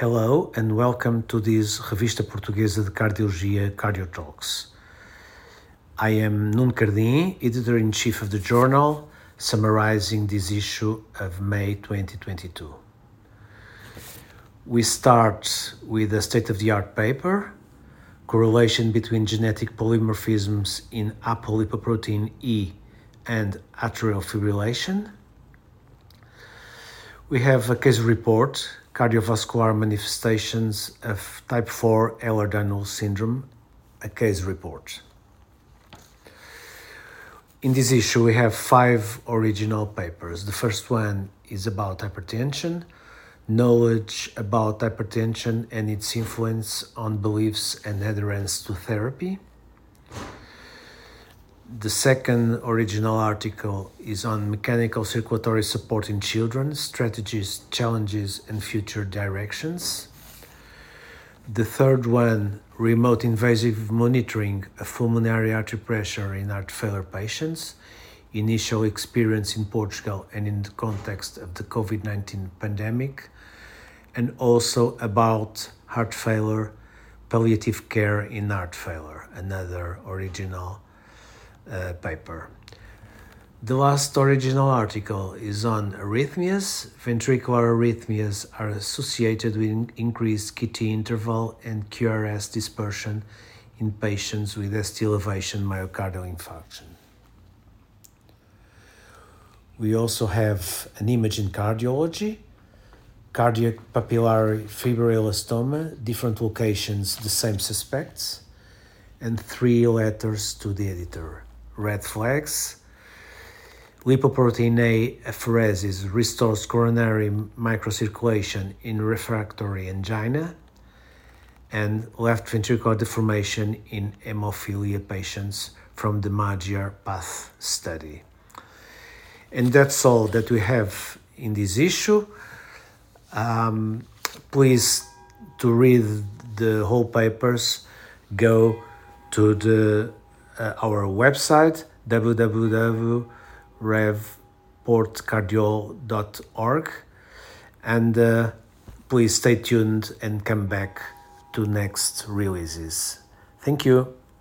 Hello and welcome to this Revista Portuguesa de Cardiologia Cardio Talks. I am Nuno Cardim, editor in chief of the journal, summarizing this issue of May 2022. We start with a state of the art paper correlation between genetic polymorphisms in apolipoprotein E and atrial fibrillation. We have a case report cardiovascular manifestations of type 4 Ehlers-Danlos syndrome, a case report. In this issue, we have five original papers. The first one is about hypertension, knowledge about hypertension and its influence on beliefs and adherence to therapy. The second original article is on mechanical circulatory support in children, strategies, challenges, and future directions. The third one, remote invasive monitoring of pulmonary artery pressure in heart failure patients, initial experience in Portugal and in the context of the COVID 19 pandemic, and also about heart failure, palliative care in heart failure, another original uh, paper. The last original article is on arrhythmias. Ventricular arrhythmias are associated with increased QT interval and QRS dispersion in patients with ST elevation myocardial infarction. We also have an image in cardiology cardiac papillary fibroelastoma, different locations, the same suspects, and three letters to the editor. Red flags. Lipoprotein A apheresis restores coronary microcirculation in refractory angina, and left ventricular deformation in hemophilia patients from the Magyar PATH study. And that's all that we have in this issue. Um, please, to read the whole papers, go to the uh, our website www.revportcardio.org and uh, please stay tuned and come back to next releases. Thank you.